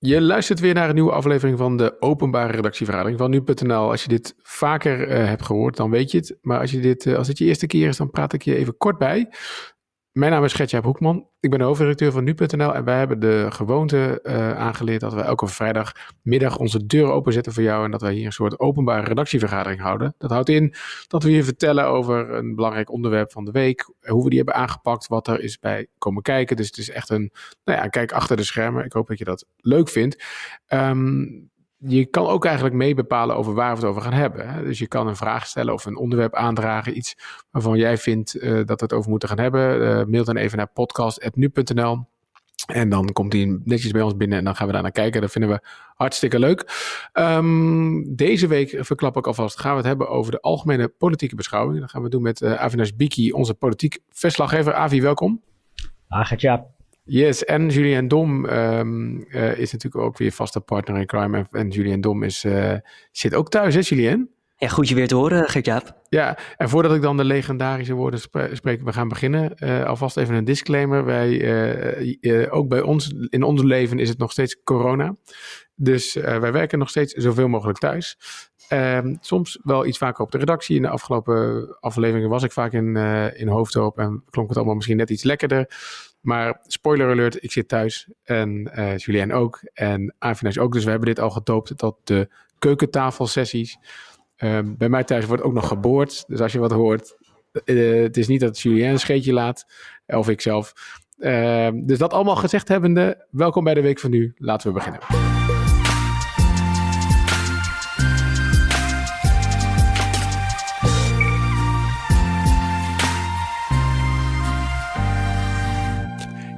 Je luistert weer naar een nieuwe aflevering van de openbare redactievergadering van nu.nl. Als je dit vaker uh, hebt gehoord, dan weet je het. Maar als, je dit, uh, als dit je eerste keer is, dan praat ik je even kort bij. Mijn naam is Gertjaap Hoekman. Ik ben de hoofdredacteur van nu.nl en wij hebben de gewoonte uh, aangeleerd dat we elke vrijdagmiddag onze deuren openzetten voor jou en dat wij hier een soort openbare redactievergadering houden. Dat houdt in dat we je vertellen over een belangrijk onderwerp van de week, hoe we die hebben aangepakt, wat er is bij komen kijken. Dus het is echt een, nou ja, kijk achter de schermen. Ik hoop dat je dat leuk vindt. Um, je kan ook eigenlijk mee bepalen over waar we het over gaan hebben. Dus je kan een vraag stellen of een onderwerp aandragen. Iets waarvan jij vindt uh, dat we het over moeten gaan hebben. Uh, mail dan even naar podcast.nu.nl. En dan komt hij netjes bij ons binnen en dan gaan we daar naar kijken. Dat vinden we hartstikke leuk. Um, deze week, verklap ik alvast, gaan we het hebben over de algemene politieke beschouwing. Dat gaan we doen met uh, Avinash Biki, onze politiek verslaggever. Avi, welkom. Ah, ja. Yes, en Julien Dom um, uh, is natuurlijk ook weer vaste partner in crime. En, en Julien Dom is, uh, zit ook thuis, hè Julien? Ja, goed je weer te horen, Gert-Jaap. Ja, en voordat ik dan de legendarische woorden spre spreek, we gaan beginnen. Uh, alvast even een disclaimer. Wij, ook bij ons, in ons leven is het nog steeds corona. Dus wij werken nog steeds zoveel mogelijk thuis. Um, soms wel iets vaker op de redactie. In de afgelopen afleveringen was ik vaak in, in Hoofdhoop en klonk het allemaal misschien net iets lekkerder. Maar spoiler alert, ik zit thuis en uh, Julien ook en Avinash ook. Dus we hebben dit al getoopt tot de keukentafelsessies. Um, bij mij thuis wordt ook nog geboord. Dus als je wat hoort, uh, het is niet dat Julien een scheetje laat, of ik zelf. Uh, dus dat allemaal gezegd hebbende, welkom bij de Week van Nu. Laten we beginnen.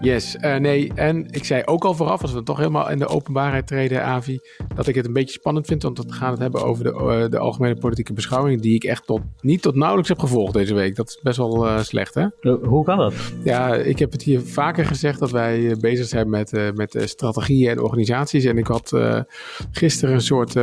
Yes, uh, nee, en ik zei ook al vooraf, als we toch helemaal in de openbaarheid treden, Avi, dat ik het een beetje spannend vind, want we gaan het hebben over de, uh, de algemene politieke beschouwing, die ik echt tot, niet tot nauwelijks heb gevolgd deze week. Dat is best wel uh, slecht, hè? Hoe kan dat? Ja, ik heb het hier vaker gezegd dat wij bezig zijn met, met strategieën en organisaties. En ik had gisteren een soort,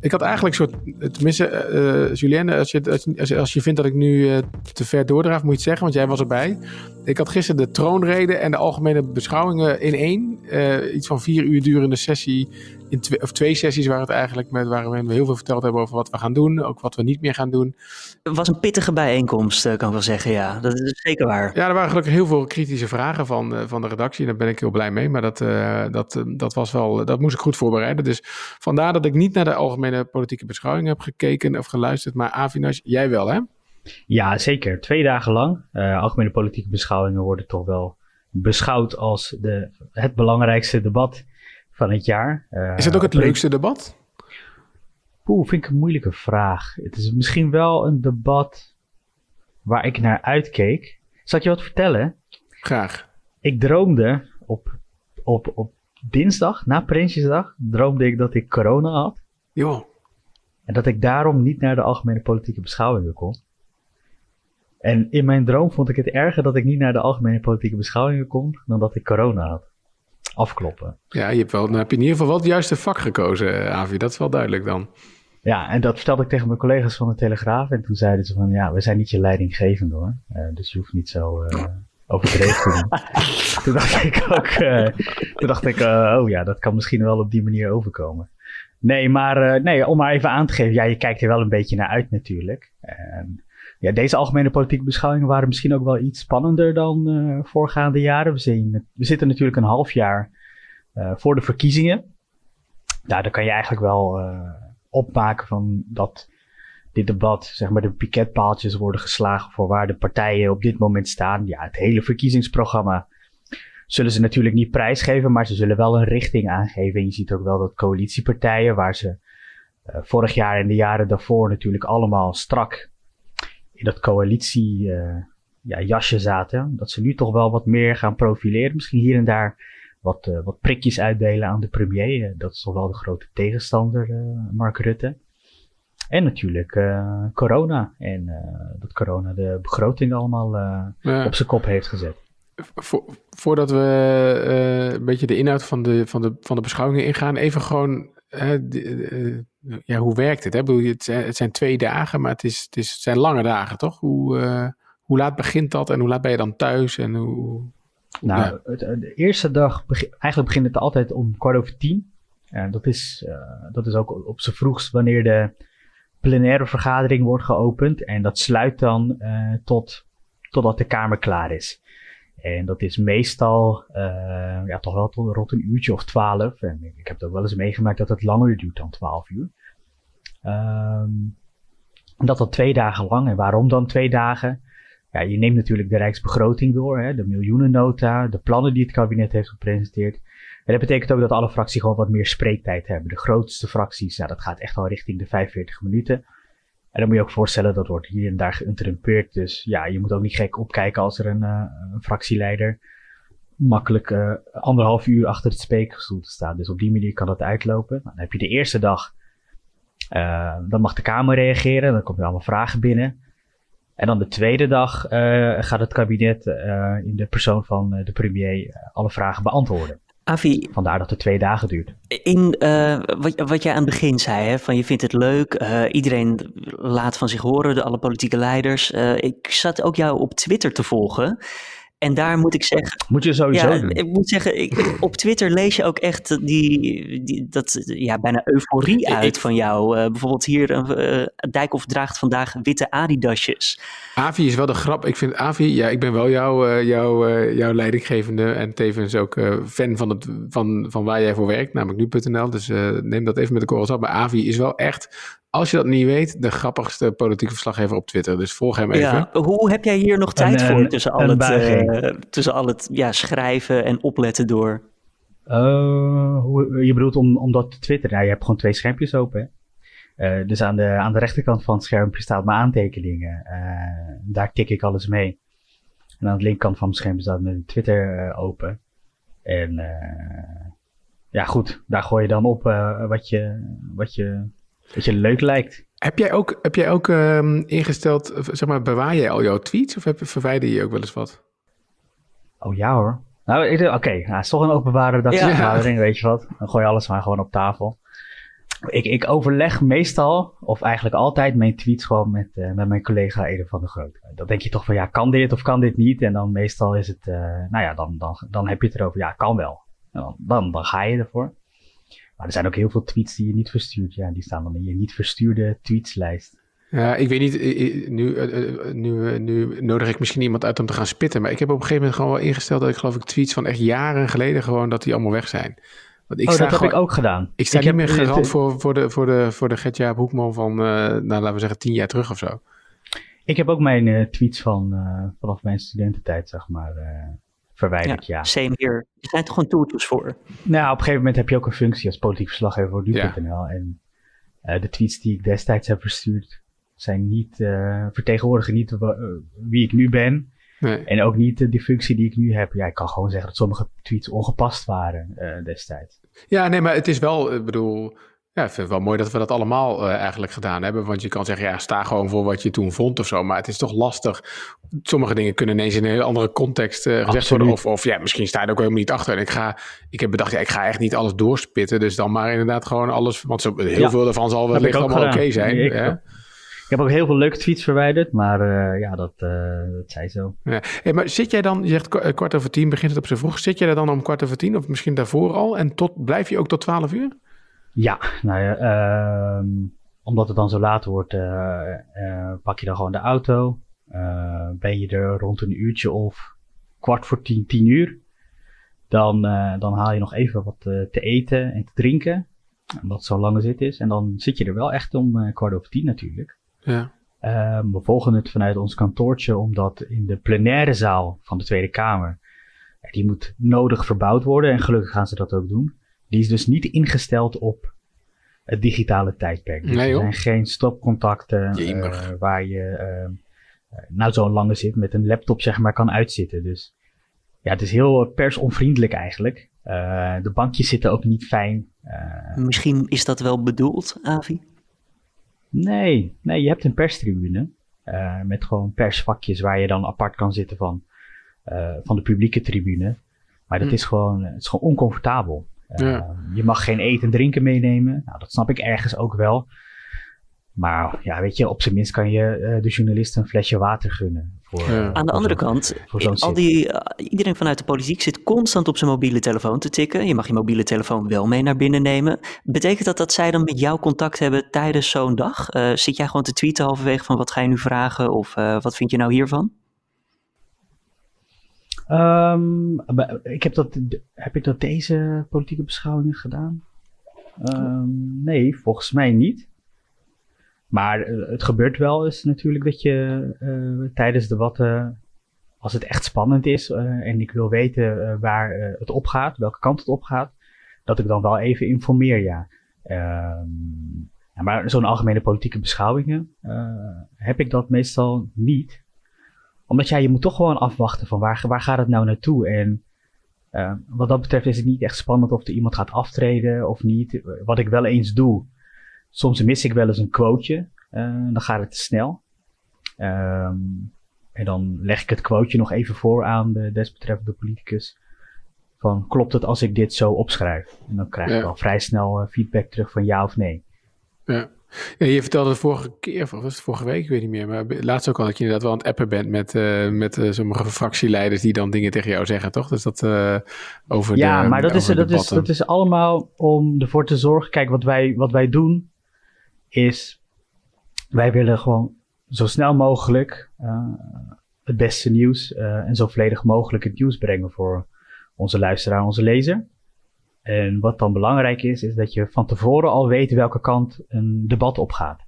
ik had eigenlijk een soort, tenminste, Julienne, als je, als, als je vindt dat ik nu te ver doordraaf, moet je het zeggen, want jij was erbij. Ik had gisteren de troonrede en de algemene beschouwingen in één. Uh, iets van vier uur durende sessie. In twee, of twee sessies waar het eigenlijk met waarin we heel veel verteld hebben over wat we gaan doen. Ook wat we niet meer gaan doen. Het was een pittige bijeenkomst, kan ik wel zeggen. Ja, dat is zeker waar. Ja, er waren gelukkig heel veel kritische vragen van, uh, van de redactie. En daar ben ik heel blij mee. Maar dat, uh, dat, dat was wel, dat moest ik goed voorbereiden. Dus vandaar dat ik niet naar de algemene politieke beschouwing heb gekeken of geluisterd. Maar Avinash, jij wel hè? Ja, zeker. Twee dagen lang. Uh, algemene politieke beschouwingen worden toch wel beschouwd als de, het belangrijkste debat van het jaar. Is het ook het leukste debat? Oeh, vind ik een moeilijke vraag. Het is misschien wel een debat waar ik naar uitkeek. Zal ik je wat vertellen? Graag. Ik droomde op, op, op dinsdag, na Prinsjesdag, droomde ik dat ik corona had. Jo. En dat ik daarom niet naar de algemene politieke beschouwingen kon. En in mijn droom vond ik het erger dat ik niet naar de algemene politieke beschouwingen kon dan dat ik corona had. Afkloppen. Ja, je hebt wel, dan heb je in ieder geval wel het juiste vak gekozen, Avi. Dat is wel duidelijk dan. Ja, en dat vertelde ik tegen mijn collega's van de Telegraaf. En toen zeiden ze van, ja, we zijn niet je leidinggevende hoor. Uh, dus je hoeft niet zo uh, overdreven te doen. toen dacht ik ook, uh, toen dacht ik, oh ja, dat kan misschien wel op die manier overkomen. Nee, maar nee, om maar even aan te geven, ja, je kijkt er wel een beetje naar uit natuurlijk. En ja, deze algemene politieke beschouwingen waren misschien ook wel iets spannender dan uh, voorgaande jaren. We, zien, we zitten natuurlijk een half jaar uh, voor de verkiezingen. Nou, dan kan je eigenlijk wel uh, opmaken van dat dit debat, zeg maar, de piketpaaltjes worden geslagen voor waar de partijen op dit moment staan. Ja, het hele verkiezingsprogramma zullen ze natuurlijk niet prijsgeven, maar ze zullen wel een richting aangeven. En je ziet ook wel dat coalitiepartijen, waar ze vorig jaar en de jaren daarvoor natuurlijk allemaal strak in dat coalitie uh, ja, jasje zaten. Dat ze nu toch wel wat meer gaan profileren. Misschien hier en daar wat, uh, wat prikjes uitdelen aan de premier. Uh, dat is toch wel de grote tegenstander, Mark Rutte. En natuurlijk corona. En dat corona de begroting allemaal ja. op zijn kop heeft gezet. Vo voordat we een beetje de inhoud van de, van, de, van de beschouwingen ingaan, even gewoon ja, hoe werkt het? Hè? Het, het zijn twee dagen, maar het, is, het, is, het zijn lange dagen, toch? Hoe, uh, hoe laat begint dat en hoe laat ben je dan thuis? En hoe, nou, ja. de eerste dag, begin, eigenlijk begint het altijd om kwart over tien. En dat is, dat is ook op z'n vroegst wanneer de plenaire vergadering wordt geopend. En dat sluit dan tot, totdat de Kamer klaar is. En dat is meestal ja, toch wel tot rond een uurtje of twaalf. En ik heb ook wel eens meegemaakt dat het langer duurt dan twaalf uur. Um, dat al twee dagen lang. En waarom dan twee dagen? Ja, je neemt natuurlijk de Rijksbegroting door, hè, de miljoenennota, de plannen die het kabinet heeft gepresenteerd. En dat betekent ook dat alle fracties gewoon wat meer spreektijd hebben. De grootste fracties, ja, dat gaat echt al richting de 45 minuten. En dan moet je ook voorstellen, dat wordt hier en daar geïnterrumpeerd. Dus ja, je moet ook niet gek opkijken als er een, uh, een fractieleider makkelijk uh, anderhalf uur achter het spreekstoel staat. Dus op die manier kan dat uitlopen. Dan heb je de eerste dag uh, dan mag de Kamer reageren, dan komen er allemaal vragen binnen. En dan de tweede dag gaat het kabinet in de persoon van de premier alle vragen beantwoorden. Avi, Vandaar dat het twee dagen duurt. In uh, wat, wat jij aan het begin zei, hè, van je vindt het leuk, uh, iedereen laat van zich horen, de, alle politieke leiders. Uh, ik zat ook jou op Twitter te volgen. En daar moet ik zeggen. Moet je sowieso ja, doen. Ik moet zeggen, ik, op Twitter lees je ook echt die, die dat, ja, bijna euforie uit van jou. Uh, bijvoorbeeld hier, uh, Dijkhoff draagt vandaag witte Adidasjes. Avi is wel de grap. Ik vind Avi, ja, ik ben wel jouw, uh, jouw, jouw leidinggevende en tevens ook fan van, het, van, van waar jij voor werkt, namelijk nu.nl. Dus neem dat even met de korrels op. Maar Avi is wel echt als je dat niet weet, de grappigste politieke verslaggever op Twitter. Dus volg hem even. Ja, hoe heb jij hier nog tijd en, voor tussen al, het, uh, tussen al het ja, schrijven en opletten door? Uh, hoe, je bedoelt om, om dat te twitteren? Ja, je hebt gewoon twee schermpjes open. Uh, dus aan de, aan de rechterkant van het schermpje staat mijn aantekeningen. daar tik ik alles mee. En aan de linkerkant van mijn schermpje staat mijn Twitter open. En ja, goed, daar gooi je dan op wat, je, wat, je, dat je leuk lijkt. Heb jij ook, heb jij ook um, ingesteld, zeg maar, bewaar jij al jouw tweets of heb, verwijder je ook wel eens wat? Oh ja hoor. Nou, oké, okay. nou, het is toch een openbare redactievergadering, ja. weet je wat. Dan gooi je alles maar gewoon op tafel. Ik, ik overleg meestal, of eigenlijk altijd, mijn tweets gewoon met, uh, met mijn collega Ede van der Groot. Dan denk je toch van, ja, kan dit of kan dit niet? En dan meestal is het, uh, nou ja, dan, dan, dan heb je het erover, ja, kan wel. Dan, dan, dan ga je ervoor. Maar er zijn ook heel veel tweets die je niet verstuurt. Ja, die staan dan in je niet verstuurde tweetslijst. Ja, ik weet niet, nu, nu, nu nodig ik misschien iemand uit om te gaan spitten. Maar ik heb op een gegeven moment gewoon wel ingesteld dat ik geloof ik tweets van echt jaren geleden gewoon dat die allemaal weg zijn. Want ik oh, dat heb ik ook gedaan. Ik sta ik niet meer garant voor, voor de, voor de, voor de Hoekman van, uh, nou laten we zeggen, tien jaar terug of zo. Ik heb ook mijn uh, tweets van, uh, vanaf mijn studententijd, zeg maar, verwijderd, ja. ja. Same hier. Er zijn toch gewoon tooltjes voor? Nou, op een gegeven moment heb je ook een functie als politiek verslaggever voor nu.nl. Ja. En uh, de tweets die ik destijds heb verstuurd zijn niet, uh, vertegenwoordigen niet uh, wie ik nu ben. Nee. En ook niet die functie die ik nu heb. Ja, ik kan gewoon zeggen dat sommige tweets ongepast waren destijds. Ja, nee, maar het is wel, ik bedoel, ja, ik vind het wel mooi dat we dat allemaal uh, eigenlijk gedaan hebben. Want je kan zeggen, ja, sta gewoon voor wat je toen vond of zo. Maar het is toch lastig. Sommige dingen kunnen ineens in een hele andere context uh, gezegd worden. Of, of ja, misschien sta je er ook helemaal niet achter. En ik, ga, ik heb bedacht, ja, ik ga echt niet alles doorspitten. Dus dan maar inderdaad gewoon alles. Want zo, heel ja, veel daarvan zal wellicht allemaal oké okay zijn. Ik, ik, heb ook heel veel leuke tweets verwijderd. Maar uh, ja, dat, dat zei zo. Ja. Hey, maar zit jij dan, je zegt kwart over tien, begint het op z'n vroeg. Zit jij er dan om kwart over tien of misschien daarvoor al? En tot, blijf je ook tot twaalf uur? Ja, nou ja, uh, omdat het dan zo laat wordt, uh, uh, pak je dan gewoon de auto. ben je er rond een uurtje of kwart voor tien, tien uur. Dan, dan haal je nog even wat te eten en te drinken. Omdat het zo lange zit is. En dan zit je er wel echt om kwart over tien natuurlijk. Ja. Ehm, we volgen het vanuit ons kantoortje, omdat in de plenaire zaal van de Tweede Kamer, die moet nodig verbouwd worden. En gelukkig gaan ze dat ook doen. Die is dus niet ingesteld op het digitale tijdperk. Dus nee, er zijn geen stopcontacten uh, waar je uh, nou zo lang zit met een laptop zeg maar kan uitzitten. Dus ja, het is heel personvriendelijk eigenlijk. Uh, de bankjes zitten ook niet fijn. Misschien is dat wel bedoeld, Avi? Nee, nee, je hebt een perstribune. met gewoon persvakjes waar je dan apart kan zitten van, van de publieke tribune. Maar dat hm. is, gewoon, het is gewoon oncomfortabel. Ja. Uh, je mag geen eten en drinken meenemen. Nou, dat snap ik ergens ook wel. Maar ja, weet je, op zijn minst kan je de journalist een flesje water gunnen. Voor, Aan de andere kant, al die, iedereen vanuit de politiek zit constant op zijn mobiele telefoon te tikken. Je mag je mobiele telefoon wel mee naar binnen nemen. Betekent dat dat zij dan met jou contact hebben tijdens zo'n dag? zit jij gewoon te tweeten halverwege van wat ga je nu vragen of wat vind je nou hiervan? Um, ik heb, dat, heb ik dat deze politieke beschouwingen gedaan? Um, nee, volgens mij niet. Maar eh, het gebeurt wel eens natuurlijk dat je uh, tijdens debatten, als het echt spannend is uh, en ik wil weten waar het op gaat, welke kant het op gaat, dat ik dan wel even informeer, ja. Um, ja maar zo'n algemene politieke beschouwingen heb ik dat meestal niet omdat ja, je moet toch gewoon afwachten van waar, waar gaat het nou naartoe? En uh, wat dat betreft is het niet echt spannend of er iemand gaat aftreden of niet. Wat ik wel eens doe, soms mis ik wel eens een quoteje. Uh, dan gaat het te snel. Um, en dan leg ik het quoteje nog even voor aan de desbetreffende politicus. Van klopt het als ik dit zo opschrijf? En dan krijg ik al vrij snel uh, feedback terug van ja of nee. Ja. Ja, je vertelde de vorige keer, of was het vorige week, ik weet niet meer, maar laatst ook al dat je inderdaad wel aan het appen bent met, uh, met uh, sommige fractieleiders die dan dingen tegen jou zeggen, toch? Dus dat uh, over ja, de maar dat is, dat, is, dat is allemaal om ervoor te zorgen. Kijk, wat wij, wat wij doen is, wij willen gewoon zo snel mogelijk het beste nieuws en zo volledig mogelijk het nieuws brengen voor onze luisteraar, onze lezer. En wat dan belangrijk is, is dat je van tevoren al weet welke kant een debat opgaat.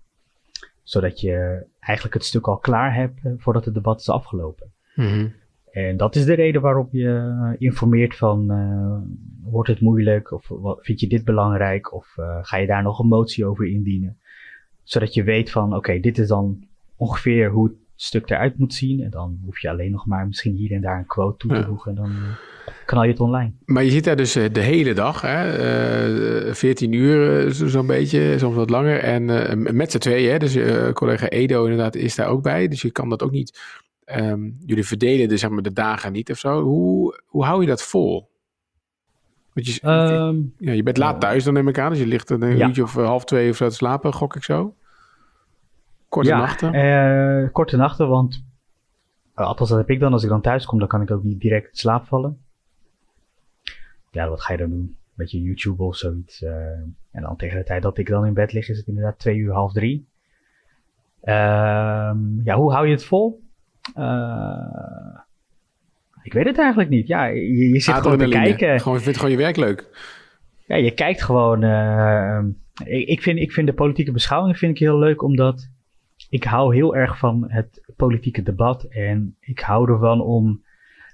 Zodat je eigenlijk het stuk al klaar hebt eh, voordat het debat is afgelopen. Mm En dat is de reden waarop je informeert van, uh, wordt het moeilijk? Of wat, vind je dit belangrijk? Of uh, ga je daar nog een motie over indienen? Zodat je weet van, oké, dit is dan ongeveer hoe het stuk eruit moet zien. En dan hoef je alleen nog maar misschien hier en daar een quote toe te voegen. En dan knal je het online. Maar je zit daar dus eh, de hele dag, hè? Uh, 14 uur zo'n beetje, soms wat langer. En uh, met z'n tweeën, hè? dus collega Edo inderdaad is daar ook bij. Dus je kan dat ook niet, um, jullie verdelen de, zeg maar, de dagen niet of zo. Hoe, hoe hou je dat vol? Want je, um, ja, je bent laat thuis dan neem ik aan, dus je ligt een ja. uurtje of half twee of zo te slapen, gok ik zo. Korte ja, nachten? korte nachten, want althans dat heb ik dan. Als ik dan thuis kom, dan kan ik ook niet direct in slaap vallen ja, wat ga je dan doen? Een beetje YouTube of zoiets. Uh, en dan tegen de tijd dat ik dan in bed lig, is het inderdaad twee uur, half drie. Uh, ja, hoe hou je het vol? Uh, ik weet het eigenlijk niet. Ja, je, je zit gewoon te kijken. Gewoon, je vindt gewoon je werk leuk. Ja, je kijkt gewoon. Ik, ik, vind, ik vind de politieke beschouwingen vind ik heel leuk, omdat ik hou heel erg van het politieke debat. En ik hou ervan om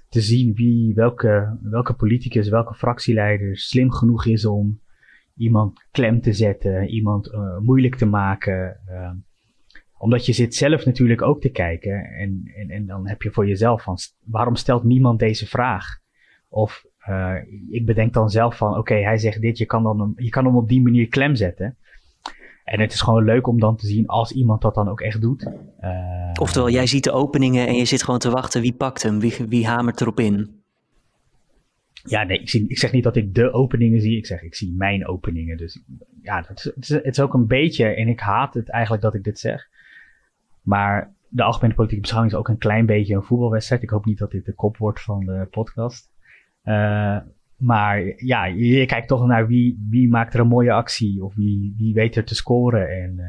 te zien wie, welke, welke politicus, welke fractieleider slim genoeg is om iemand klem te zetten, iemand uh, moeilijk te maken. Uh, omdat je zit zelf natuurlijk ook te kijken en, en, en dan heb je voor jezelf van waarom stelt niemand deze vraag? Of uh, ik bedenk dan zelf van oké, hij zegt dit, je kan, dan, je kan hem op die manier klem zetten. En het is gewoon leuk om dan te zien als iemand dat dan ook echt doet. Uh, Oftewel, jij ziet de openingen en je zit gewoon te wachten. Wie pakt hem? Wie, wie hamert erop in? Ja, nee, ik, zie, ik zeg niet dat ik de openingen zie. Ik zeg, ik zie mijn openingen. Dus ja, het is, het is, het is ook een beetje, en ik haat het eigenlijk dat ik dit zeg. Maar de algemene politieke beschouwing is ook een klein beetje een voetbalwedstrijd. Ik hoop niet dat dit de kop wordt van de podcast. Uh, maar ja, je, kijkt toch naar wie, wie maakt er een mooie actie of wie, wie weet er te scoren en uh,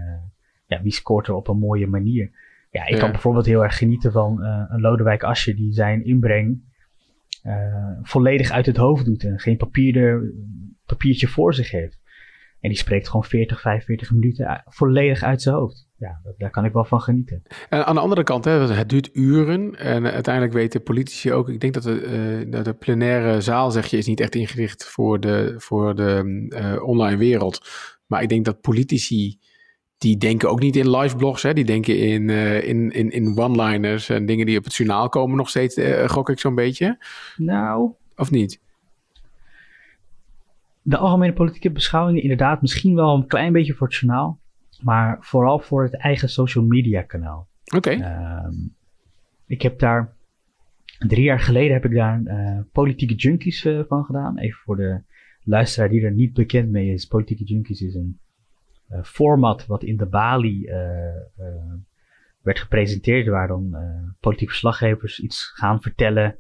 ja, wie scoort er op een mooie manier. Ja, ik ja. kan bijvoorbeeld heel erg genieten van uh, een Lodewijk Asje die zijn inbreng uh, volledig uit het hoofd doet en geen papier papiertje voor zich heeft. En die spreekt gewoon 40, 45 minuten volledig uit zijn hoofd ja, daar kan ik wel van genieten. En aan de andere kant, hè, het duurt uren. En uiteindelijk weten politici ook. Ik denk dat de, uh, de plenaire zaal, zeg je, is niet echt ingericht voor de, voor de uh, online wereld. Maar ik denk dat politici. Die denken ook niet in live blogs, hè? die denken in, uh, in, in, in one-liners en dingen die op het journaal komen nog steeds, gok ik zo'n beetje. Nou. Of niet? De algemene politieke beschouwingen, inderdaad, misschien wel een klein beetje voor het journaal. Maar vooral voor het eigen social media kanaal. Oké. Okay. Um, ik heb daar drie jaar geleden heb ik daar uh, politieke junkies uh, van gedaan. Even voor de luisteraar die er niet bekend mee is. Politieke junkies is een format wat in de Bali werd gepresenteerd, waar dan politieke verslaggevers iets gaan vertellen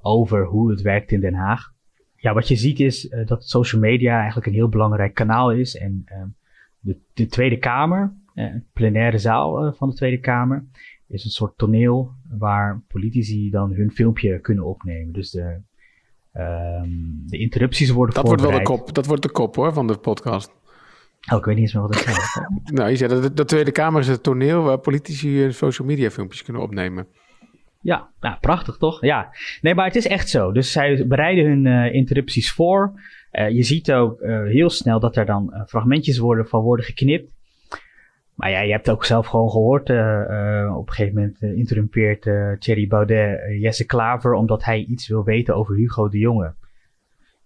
over hoe het werkt in Den Haag. Ja, wat je ziet is dat social media eigenlijk een heel belangrijk kanaal is. En ehm, de, de, Tweede Kamer, de plenaire zaal van de Tweede Kamer, is een soort toneel waar politici dan hun filmpje kunnen opnemen. Dus de, um, de interrupties worden dat wordt wel de kop, Dat wordt de kop hoor, van de podcast. Oh, ik weet niet eens meer wat ik zei. nou, je zei dat de, Tweede Kamer is het toneel waar politici hun social media filmpjes kunnen opnemen. Ja, nou, prachtig toch? Ja. Nee, maar het is echt zo. Dus zij bereiden hun uh, interrupties voor. Uh, je ziet ook uh, heel snel dat er dan fragmentjes worden van worden geknipt. Maar ja, je hebt ook zelf gewoon gehoord. Uh, op een gegeven moment uh, interrumpeert Thierry Baudet Jesse Klaver omdat hij iets wil weten over Hugo de Jonge.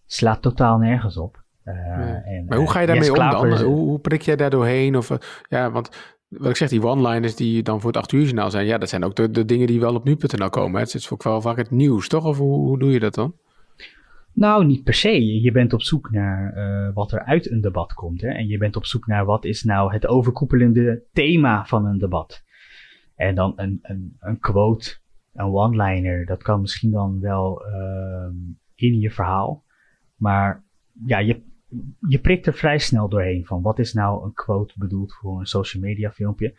Slaat totaal nergens op. En, maar hoe ga je daarmee om? Hoe, hoe, prik jij daar doorheen? Of, ja, want wat ik zeg, die one-liners die dan voor het 8 uur journaal zijn, ja, dat zijn ook de, de dingen die wel op nu.nl komen. Het is ook wel vaak het nieuws, toch? Of hoe, hoe doe je dat dan? Nou, niet per se. Je bent op zoek naar uh, wat er uit een debat komt. Hè? En je bent op zoek naar wat is nou het overkoepelende thema van een debat. En dan een, een, een quote, een one-liner, dat kan misschien dan wel uh, in je verhaal. Maar ja, je, je prikt er vrij snel doorheen van wat is nou een quote bedoeld voor een social media filmpje.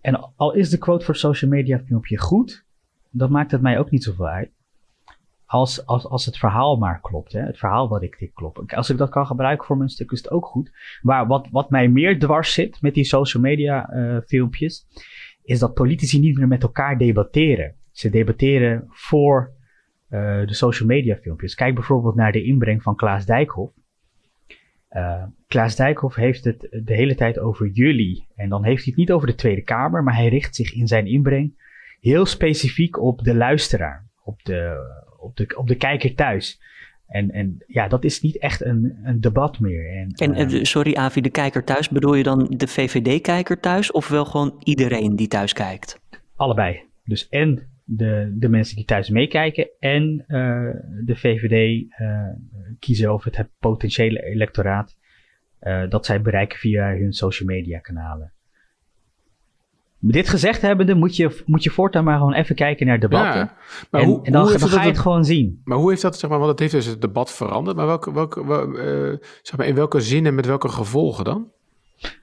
En al is de quote voor social media filmpje goed, dan maakt het mij ook niet zoveel uit als, het verhaal maar klopt. Hè? Het verhaal wat ik dit klopt. Als ik dat kan gebruiken voor mijn stuk is het ook goed. Maar wat, wat mij meer dwars zit met die social media uh, filmpjes, is dat politici niet meer met elkaar debatteren. Ze debatteren voor uh, de social media filmpjes. Kijk bijvoorbeeld naar de inbreng van Klaas Dijkhoff. Uh, Klaas Dijkhoff heeft het de hele tijd over jullie. En dan heeft hij het niet over de Tweede Kamer, maar hij richt zich in zijn inbreng heel specifiek op de luisteraar. Op de, op de, op de kijker thuis. En, en ja, dat is niet echt een, een debat meer. En, en uh, sorry Avi, de kijker thuis, bedoel je dan de VVD-kijker thuis of wel gewoon iedereen die thuis kijkt? Allebei. Dus en de, de mensen die thuis meekijken en uh, de VVD uh, kiezen over het, het potentiële electoraat dat zij bereiken via hun social media kanalen. Dit gezegd hebbende moet je, moet je voortaan maar gewoon even kijken naar debatten. Ja, maar en, hoe, en dan, ga je het, gewoon zien. Maar hoe heeft dat, zeg maar, want het heeft dus het debat veranderd. Maar welke, welke, uh, zeg maar, in welke zin en met welke gevolgen dan?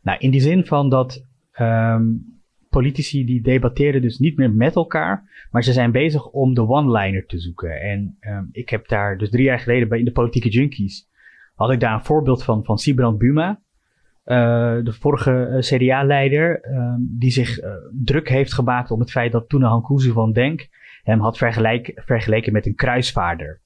Nou, in die zin van dat um, politici die debatteren dus niet meer met elkaar, maar ze zijn bezig om de one-liner te zoeken. En um, ik heb daar dus drie jaar geleden bij in de politieke junkies, had ik daar een voorbeeld van, van Sibrand Buma. Uh, de vorige uh, CDA-leider, uh, die zich uh, druk heeft gemaakt om het feit dat Tuna Hankuzu van Denk hem had vergeleken met een kruisvaarder.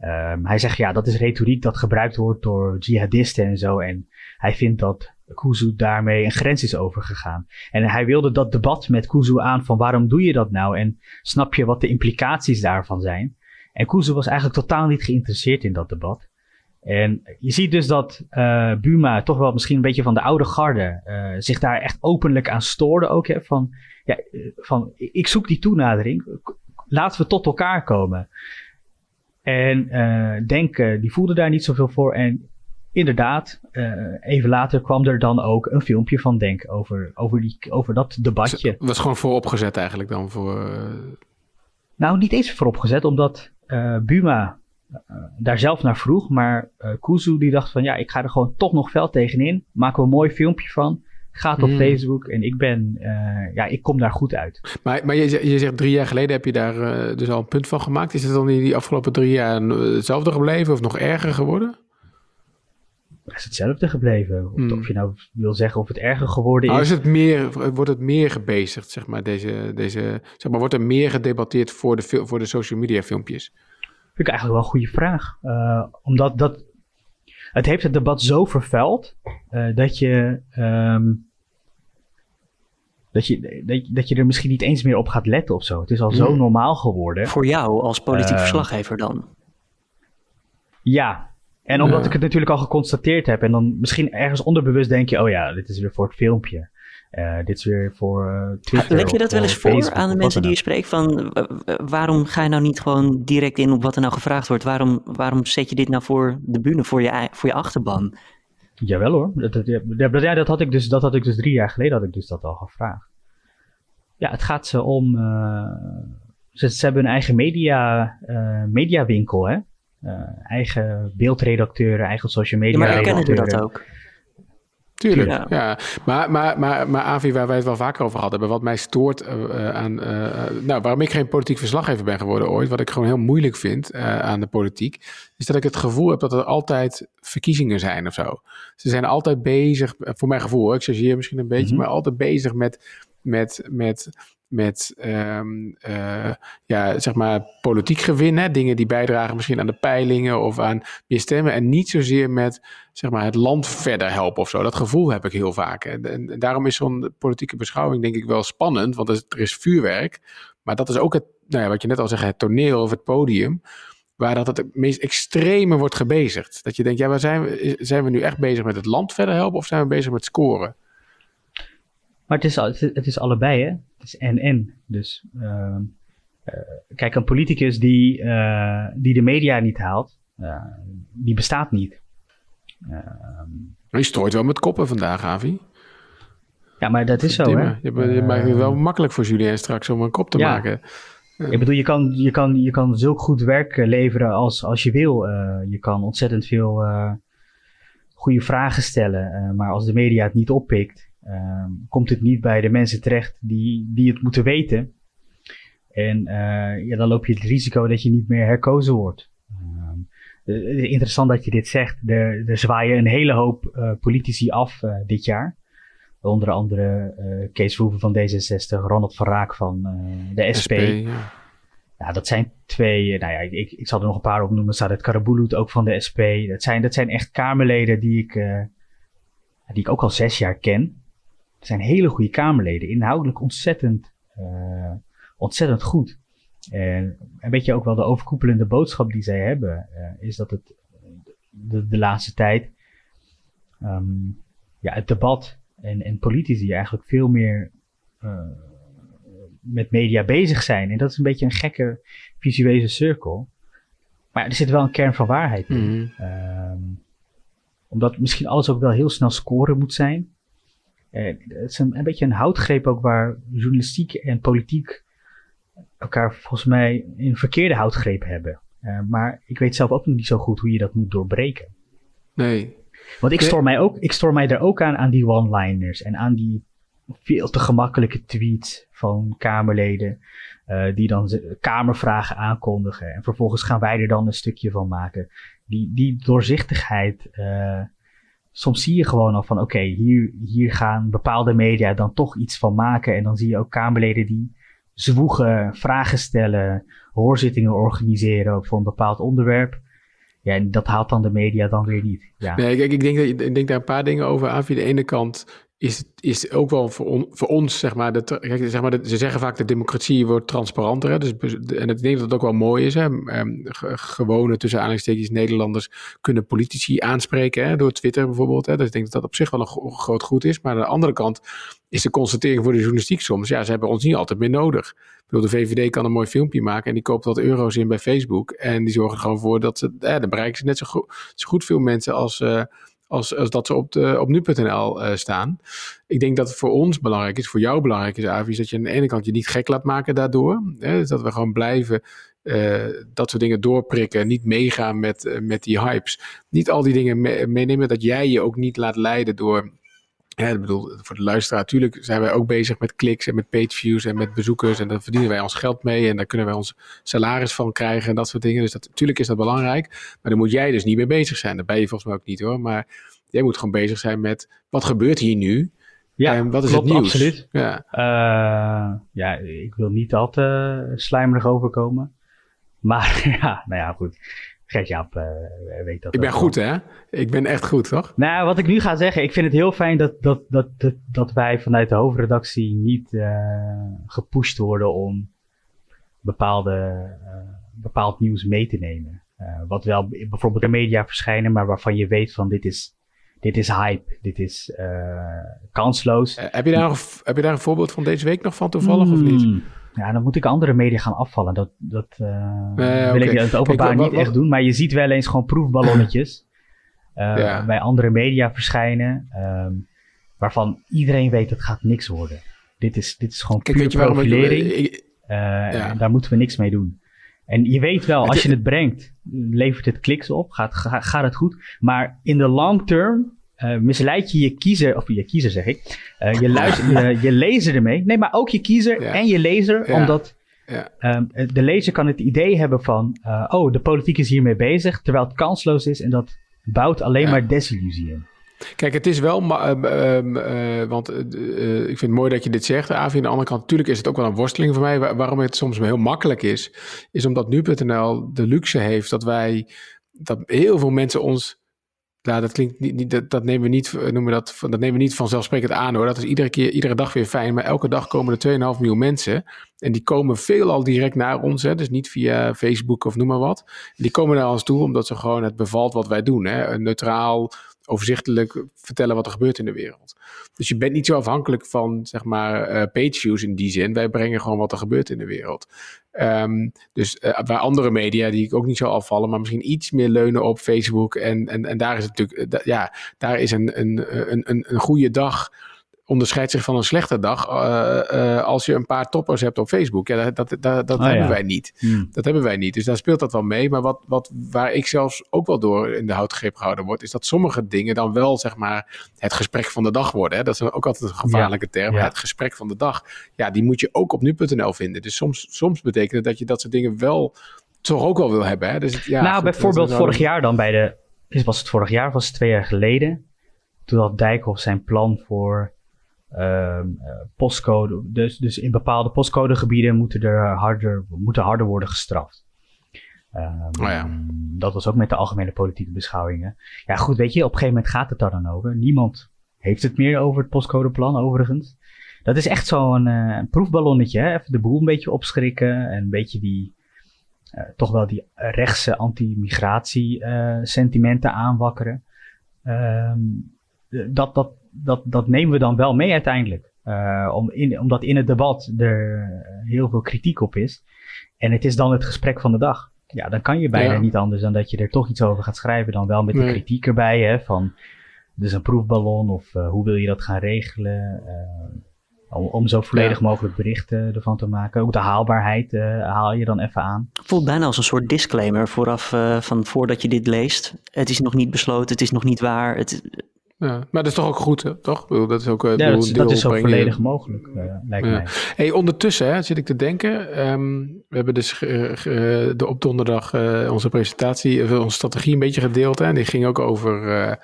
Um, hij zegt ja, dat is retoriek dat gebruikt wordt door jihadisten en zo. En hij vindt dat Kuzu daarmee een grens is overgegaan. En hij wilde dat debat met Kuzu aan van waarom doe je dat nou? En snap je wat de implicaties daarvan zijn? En Kuzu was eigenlijk totaal niet geïnteresseerd in dat debat. En je ziet dus dat uh, Buma toch wel misschien een beetje van de oude garde uh, zich daar echt openlijk aan stoorde ook. Hè, van, ja, van ik zoek die toenadering. Laten we tot elkaar komen. En uh, Denk, die voelde daar niet zoveel voor. En inderdaad, even later kwam er dan ook een filmpje van Denk over, over, die, over dat debatje. Dat was gewoon vooropgezet eigenlijk dan voor... Nou, niet eens vooropgezet, omdat Buma daar zelf naar vroeg. Maar uh, Kuzu die dacht van ja, ik ga er gewoon toch nog fel tegenin. Maken we een mooi filmpje van. Gaat op hmm. Facebook en ik ben, uh, ja, ik kom daar goed uit. Maar, maar je, je zegt drie jaar geleden heb je daar dus al een punt van gemaakt. Is het dan in die afgelopen drie jaar hetzelfde gebleven of nog erger geworden? is hetzelfde gebleven. Of, hmm. of, je nou wil zeggen of het erger geworden nou, is. is het meer, wordt het meer gebezigd, zeg maar, deze, deze, zeg maar, wordt er meer gedebatteerd voor de, voor de social media filmpjes? Vind ik eigenlijk wel een goede vraag. Uh, omdat dat, het heeft het debat zo vervuild uh, dat je, um, dat, je, dat, dat je er misschien niet eens meer op gaat letten of zo. Het is al zo hmm. normaal geworden. Voor jou als politiek uh, verslaggever dan? Ja, en omdat ik het natuurlijk al geconstateerd heb en dan misschien ergens onderbewust denk je, oh ja, dit is weer voor het filmpje. Uh, dit is weer voor uh, Twitter. Leg je dat wel eens voor aan de mensen die je spreekt? Van waarom ga je nou niet gewoon direct in op wat er nou gevraagd wordt? Waarom, waarom zet je dit nou voor de bühne, voor je, voor je achterban? Jawel hoor. Dat, dat, dat, ja, dat, had ik dus, dat had ik dus drie jaar geleden had ik dus dat al gevraagd. Ja, het gaat ze om. Ze, ze, hebben een eigen media, mediawinkel, hè? Eigen beeldredacteuren, eigen social media. Ja, maar kennen dat ook? Tuurlijk, ja. ja. Maar, maar, maar, maar Avi, waar wij het wel vaker over hadden, wat mij stoort uh, aan, uh, nou, waarom ik geen politiek verslaggever ben geworden ooit, wat ik gewoon heel moeilijk vind uh, aan de politiek, is dat ik het gevoel heb dat er altijd verkiezingen zijn of zo. Ze zijn altijd bezig, voor mijn gevoel, ik hier misschien een beetje, mm -hmm. maar altijd bezig met, met, met met um, uh, ja, zeg maar politiek gewin. Hè? Dingen die bijdragen misschien aan de peilingen of aan meer stemmen. En niet zozeer met zeg maar, het land verder helpen of zo. Dat gevoel heb ik heel vaak. En, en daarom is zo'n politieke beschouwing denk ik wel spannend. Want er is vuurwerk. Maar dat is ook het, nou ja, wat je net al zei, het toneel of het podium. Waar dat het meest extreme wordt gebezigd. Dat je denkt, ja, waar zijn we, zijn we nu echt bezig met het land verder helpen of zijn we bezig met scoren? Maar het is, het is allebei, hè? Het is en-en. Dus uh, uh, kijk, een politicus die, uh, die de media niet haalt, die bestaat niet. je strooit wel met koppen vandaag, Avi. Ja, maar dat is zo, hè? Je, je maakt het wel makkelijk voor Julien straks om een kop te ja. maken. Ik bedoel, je kan, je kan, je kan zulk goed werk leveren als, als je wil. je kan ontzettend veel goede vragen stellen. maar als de media het niet oppikt, um, komt het niet bij de mensen terecht die, die het moeten weten. En uh, ja, dan loop je het risico dat je niet meer herkozen wordt. Um, interessant dat je dit zegt. Er, er zwaaien een hele hoop uh, politici af uh, dit jaar. Onder andere Kees Verhoeven van D66, Ronald van Raak van de SP. SP ja. ja. dat zijn twee, nou ja, ik, ik zal er nog een paar opnoemen. Sadet Karabulut ook van de SP. Dat zijn, dat zijn echt Kamerleden die ik, die ik ook al zes jaar ken. Het zijn hele goede Kamerleden, inhoudelijk ontzettend, uh, ontzettend goed. En een beetje ook wel de overkoepelende boodschap die zij hebben, uh, is dat het de, de laatste tijd um, ja, het debat en, en politici eigenlijk veel meer uh, met media bezig zijn. En dat is een beetje een gekke visuele cirkel. Maar er zit wel een kern van waarheid in. Mm -hmm. um, omdat misschien alles ook wel heel snel scoren moet zijn. Uh, het is een, een, beetje een houtgreep ook waar journalistiek en politiek elkaar volgens mij in verkeerde houtgreep hebben. Uh, maar ik weet zelf ook nog niet zo goed hoe je dat moet doorbreken. Nee. Want ik stoor mij ook, ik stoor mij er ook aan, aan die one-liners en aan die veel te gemakkelijke tweets van Kamerleden. Uh, die dan Kamervragen aankondigen. En vervolgens gaan wij er dan een stukje van maken. Die, die doorzichtigheid soms zie je gewoon al van, oké, hier, hier gaan bepaalde media dan toch iets van maken. En dan zie je ook Kamerleden die zwoegen, vragen stellen, hoorzittingen organiseren voor een bepaald onderwerp. Ja, en dat haalt dan de media dan weer niet. Ja. Nee, kijk, ik denk, ik denk daar een paar dingen over aan. Via de ene kant is, is ook wel voor, on, voor ons, zeg maar, dat, zeg maar dat, ze zeggen vaak de democratie wordt transparanter. Hè? Dus, en ik denk dat ook wel mooi is. Hè? Um, gewone, tussen aanhalingstekens, Nederlanders kunnen politici aanspreken hè? door Twitter bijvoorbeeld. Hè? Dus ik denk dat dat op zich wel een groot goed is. Maar aan de andere kant is de constatering voor de journalistiek soms, ja, ze hebben ons niet altijd meer nodig. Ik bedoel, de VVD kan een mooi filmpje maken en die koopt wat euro's in bij Facebook. En die zorgen er gewoon voor dat ze, eh, dan bereiken ze net zo, go zo goed veel mensen als... Uh, als, als dat ze op, de, op nu.nl uh, staan. Ik denk dat het voor ons belangrijk is, voor jou belangrijk is, Avi, is dat je aan de ene kant je niet gek laat maken daardoor. Hè, dus dat we gewoon blijven uh, dat soort dingen doorprikken, niet meegaan met, uh, met die hypes. Niet al die dingen me meenemen, dat jij je ook niet laat leiden door ja, ik bedoel, voor de luisteraar, natuurlijk zijn wij ook bezig met kliks en met pageviews en met bezoekers. En daar verdienen wij ons geld mee en daar kunnen wij ons salaris van krijgen en dat soort dingen. Dus dat, natuurlijk is dat belangrijk. Maar daar moet jij dus niet mee bezig zijn. Daar ben je volgens mij ook niet hoor. Maar jij moet gewoon bezig zijn met wat gebeurt hier nu? Ja, en wat is klopt, het nieuws? absoluut. Ja. Uh, ja, ik wil niet al te slijmerig overkomen. Maar ja, nou ja, goed. Gert-Jaap uh, weet dat. Ik ben goed, hè? Ik ben echt goed, toch? Nou, wat ik nu ga zeggen, ik vind het heel fijn dat, dat, dat, dat, dat wij vanuit de hoofdredactie niet uh, gepusht worden om bepaalde, uh, bepaald nieuws mee te nemen. wat wel bijvoorbeeld in media verschijnen, maar waarvan je weet van dit is, dit is hype, dit is kansloos. heb, je daar, heb je daar een voorbeeld van deze week nog van toevallig mm. of niet? Ja, dan moet ik andere media gaan afvallen. Dat, dat uh, nee, wil okay. ik in het openbaar niet wat, echt doen. Maar je ziet wel eens gewoon proefballonnetjes. bij andere media verschijnen, ehm, waarvan iedereen weet dat gaat niks worden. Dit is, dit is gewoon Kijk, puur profilering. Ik, ja. En daar moeten we niks mee doen. En je weet wel, als je het brengt, levert het kliks op, gaat, gaat het goed. Maar in de long term uh, misleid je je kiezer, of je kiezer zeg ik, uh, je, luister, je, je lezer ermee. Nee, maar ook je kiezer en je lezer, omdat ja. Um, de lezer kan het idee hebben van, uh, oh, de politiek is hiermee bezig, terwijl het kansloos is en dat bouwt alleen maar desillusie in. Kijk, het is wel, uh, want ik vind het mooi dat je dit zegt, Avi. Aan de andere kant, natuurlijk is het ook wel een worsteling voor mij. waarom het soms heel makkelijk is, is omdat nu.nl de luxe heeft dat wij, dat heel veel mensen ons ja, dat klinkt niet, dat, dat, nemen we niet, noemen dat, dat nemen we niet vanzelfsprekend aan hoor. Dat is iedere keer, iedere dag weer fijn. Maar elke dag komen er 2,5 miljoen mensen. En die komen veelal direct naar ons. Hè, dus niet via Facebook of noem maar wat. Die komen naar ons toe omdat ze gewoon het bevalt wat wij doen. Hè. Neutraal, overzichtelijk vertellen wat er gebeurt in de wereld. Dus je bent niet zo afhankelijk van, zeg maar, uh, page views in die zin. Wij brengen gewoon wat er gebeurt in de wereld. Um, dus bij andere media, die ik ook niet zo afvallen, maar misschien iets meer leunen op Facebook. En, en, en daar is het natuurlijk, uh, ja, daar is een, een, een, een goede dag onderscheidt zich van een slechte dag uh, uh, als je een paar toppers hebt op Facebook. Ja, dat, dat, dat, dat oh, hebben wij niet. Hmm. Dat hebben wij niet. Dus daar speelt dat wel mee. Maar wat, wat, waar ik zelfs ook wel door in de houtgreep gehouden word, is dat sommige dingen dan wel zeg maar het gesprek van de dag worden. Hè? Dat is ook altijd een gevaarlijke term. Ja. Het gesprek van de dag. Ja, die moet je ook op nu.nl vinden. Dus soms, soms betekent het dat je dat soort dingen wel toch ook wel wil hebben. Hè? Dus het, ja, nou, bijvoorbeeld vorig jaar dan bij de. Was het vorig jaar? Was het twee jaar geleden? Toen had Dijkhoff zijn plan voor eh, postcode. Dus, dus in bepaalde postcodegebieden moeten er harder, moeten harder worden gestraft. Um, oh ja. Dat was ook met de algemene politieke beschouwingen. Ja, goed, weet je, op een gegeven moment gaat het daar dan over. Niemand heeft het meer over het postcodeplan, overigens. Dat is echt zo'n uh, proefballonnetje, hè? even de boel een beetje opschrikken en een beetje die, uh, toch wel die rechtse anti-migratie sentimenten aanwakkeren. Um, dat, dat, dat, dat nemen we dan wel mee uiteindelijk. Uh, om in, omdat in het debat er heel veel kritiek op is. En het is dan het gesprek van de dag. Ja, dan kan je bijna niet anders dan dat je er toch iets over gaat schrijven. Dan wel met de kritiek erbij, hè, van dus een proefballon of uh, hoe wil je dat gaan regelen. Uh, om, om, zo volledig mogelijk berichten ervan te maken. Ook de haalbaarheid haal je dan even aan. Voelt bijna als een soort disclaimer vooraf van voordat je dit leest. Het is nog niet besloten, het is nog niet waar. Het, ja, maar dat is toch ook goed, toch? Dat is ook uh, ja, dat, dat, is ook volledig mogelijk, uh, lijkt mij. Hey, ondertussen hè, zit ik te denken. Um, we hebben dus uh, de, op donderdag onze presentatie, onze strategie een beetje gedeeld. Hè, en die ging ook over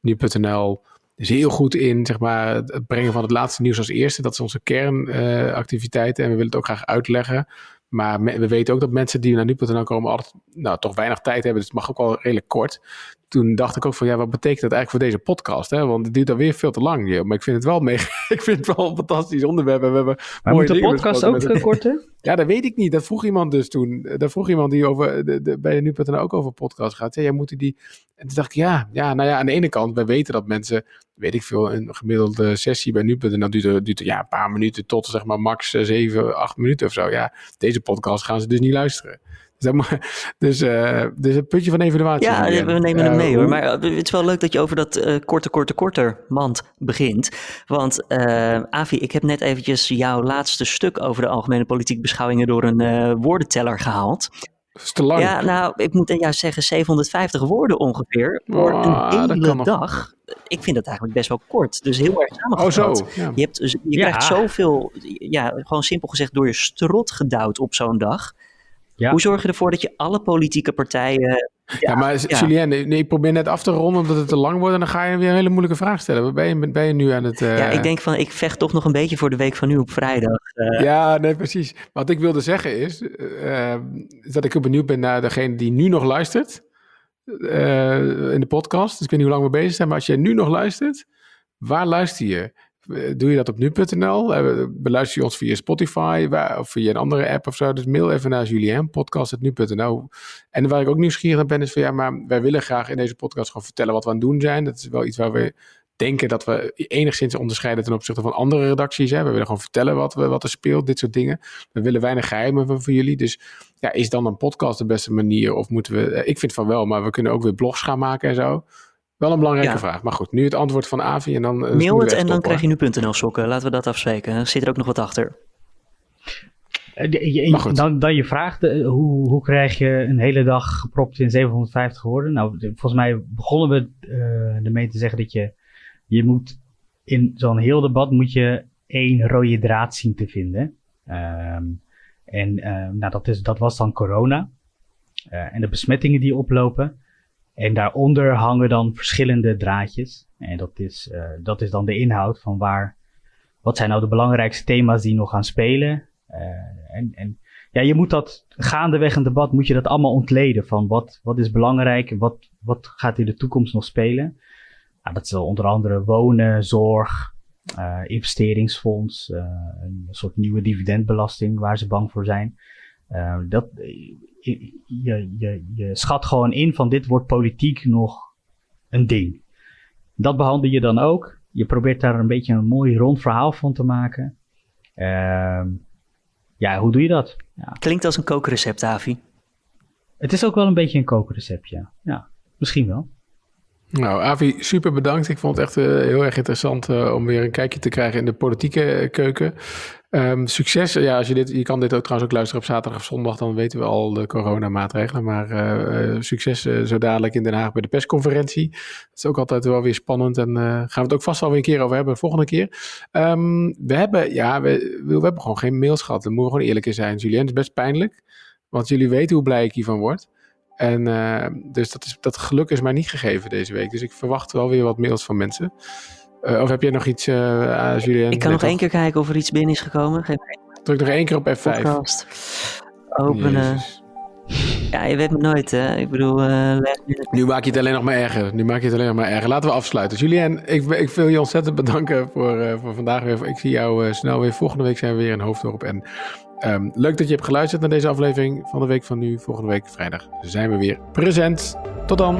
nu.nl. Dus heel goed in zeg maar, het brengen van het laatste nieuws als eerste. Dat is onze kernactiviteit. en we willen het ook graag uitleggen. Maar we weten ook dat mensen die naar nu.nl komen altijd nou, toch weinig tijd hebben. Dus het mag ook wel redelijk kort toen dacht ik ook van ja, wat betekent dat eigenlijk voor deze podcast? Hè? Want het duurt alweer veel te lang. Maar ik vind het wel mee. ik vind het wel een fantastisch onderwerp. We hebben maar moet de podcast ook korter? Ja, dat weet ik niet. Dat vroeg iemand dus toen. Dat vroeg iemand die over de, de, bij de nu.nl ook over podcast gaat. Ja, jij moet die. En toen dacht ik ja, ja, nou ja, aan de ene kant, wij weten dat mensen, weet ik veel, een gemiddelde sessie bij nu.nl duurt, duurt ja, een paar minuten tot zeg maar max 7, eh, 8 minuten of zo. Ja, deze podcast gaan ze dus niet luisteren. Zeg maar, dus, uh, dus een puntje van evaluatie. Ja, we nemen hem mee hoor. Maar eh, het is wel leuk dat je over dat uh, korte, korte, korter mand begint. Want uh, Avi, ik heb net eventjes jouw laatste stuk over de algemene politieke beschouwingen door een woordenteller gehaald. Dat is te lang. Ja, nou, ik moet juist zeggen 750 woorden ongeveer voor oh, een hele dag. Ik vind dat eigenlijk best wel kort. Dus heel erg samengevat. Oh, zo. Ja. Je, hebt, je ja. krijgt zoveel, ja, gewoon simpel gezegd, door je strot gedouwd op zo'n dag. Ja. Hoe zorg je ervoor dat je alle politieke partijen. Ja, maar ja. Julien, nee, ik probeer net af te ronden omdat het te lang wordt en dan ga je weer een hele moeilijke vraag stellen. Waar ben je, ben je nu aan het. Uh... Ja, ik denk van ik vecht toch nog een beetje voor de week van nu op vrijdag. Uh... Ja, nee, precies. Wat ik wilde zeggen is, uh, dat ik benieuwd ben naar degene die nu nog luistert in de podcast. Dus ik weet niet hoe lang we bezig zijn, maar als jij nu nog luistert, waar luister je? Doe je dat op nu.nl? Eh, beluister je ons via Spotify of via een andere app of zo? Dus mail even naar Julien, podcast.nu.nl. En waar ik ook nieuwsgierig naar ben, is van ja, maar wij willen graag in deze podcast gewoon vertellen wat we aan het doen zijn. Dat is wel iets waar we denken dat we enigszins onderscheiden ten opzichte van andere redacties. Hè. We willen gewoon vertellen wat, we, wat er speelt, dit soort dingen. We willen weinig geheimen van jullie. Dus ja, is dan een podcast de beste manier? Of moeten we, eh, ik vind van wel, maar we kunnen ook weer blogs gaan maken en zo. Wel een belangrijke vraag. Maar goed, nu het antwoord van Avi en dan... Mail het en dan krijg je nu.nl sokken. Laten we dat afspreken. Zit er ook nog wat achter. Dan, dan je vraagt, hoe, hoe krijg je een hele dag gepropt in 750 woorden? Nou, volgens mij begonnen we uh, ermee te zeggen dat je, je moet in zo'n heel debat moet je één rode draad zien te vinden. Um, en uh, nou, dat, is, dat was dan corona. Uh, en de besmettingen die oplopen. En daaronder hangen dan verschillende draadjes. En dat is, uh, dat is dan de inhoud van waar. Wat zijn nou de belangrijkste thema's die nog gaan spelen? en, en ja, je moet dat gaandeweg een debat, moet je dat allemaal ontleden. Van wat, wat is belangrijk wat, wat gaat in de toekomst nog spelen? Nou, dat is onder andere wonen, zorg, uh, investeringsfonds, een soort nieuwe dividendbelasting waar ze bang voor zijn. Dat, je, je, je schat gewoon in van dit wordt politiek nog een ding. Dat behandel je dan ook. Je probeert daar een beetje een mooi rond verhaal van te maken. Ehm, ja, hoe doe je dat? Ja. Klinkt als een kookrecept, Avi. Het is ook wel een beetje een kookrecept, ja. Ja, misschien wel. Nou, Avi, super bedankt. Ik vond het echt uh, heel erg interessant uh, om weer een kijkje te krijgen in de politieke eh, keuken. Um, succes. Ja, als je dit, je kan dit ook trouwens ook luisteren op zaterdag of zondag, dan weten we al de coronamaatregelen. Maar uh, succes zo dadelijk in Den Haag bij de persconferentie. Dat is ook altijd wel weer spannend en gaan we het ook vast alweer een keer over hebben, de volgende keer. Um, we hebben, ja, we, we, hebben gewoon geen mails gehad. Dat moeten we gewoon eerlijk zijn. Julien, het is best pijnlijk, want jullie weten hoe blij ik hiervan word. En uh, dus dat, is, dat geluk is mij niet gegeven deze week. Dus ik verwacht wel weer wat mails van mensen. Uh, of heb jij nog iets, uh, Julien? Ik kan nog één keer kijken of er iets binnen is gekomen. Geef Druk nog één keer op F5. Podcast. Openen. Jezus. Ja, je weet me nooit, hè. Ik bedoel... Uh, nu maak je het alleen nog maar erger. Nu maak je het alleen nog maar erger. Laten we afsluiten. Julien, ik, ik wil je ontzettend bedanken voor, uh, voor vandaag weer. Ik zie jou uh, snel weer. Volgende week zijn we weer in Hoofddorp. En um, leuk dat je hebt geluisterd naar deze aflevering van de Week van Nu. Volgende week vrijdag zijn we weer present. Tot dan.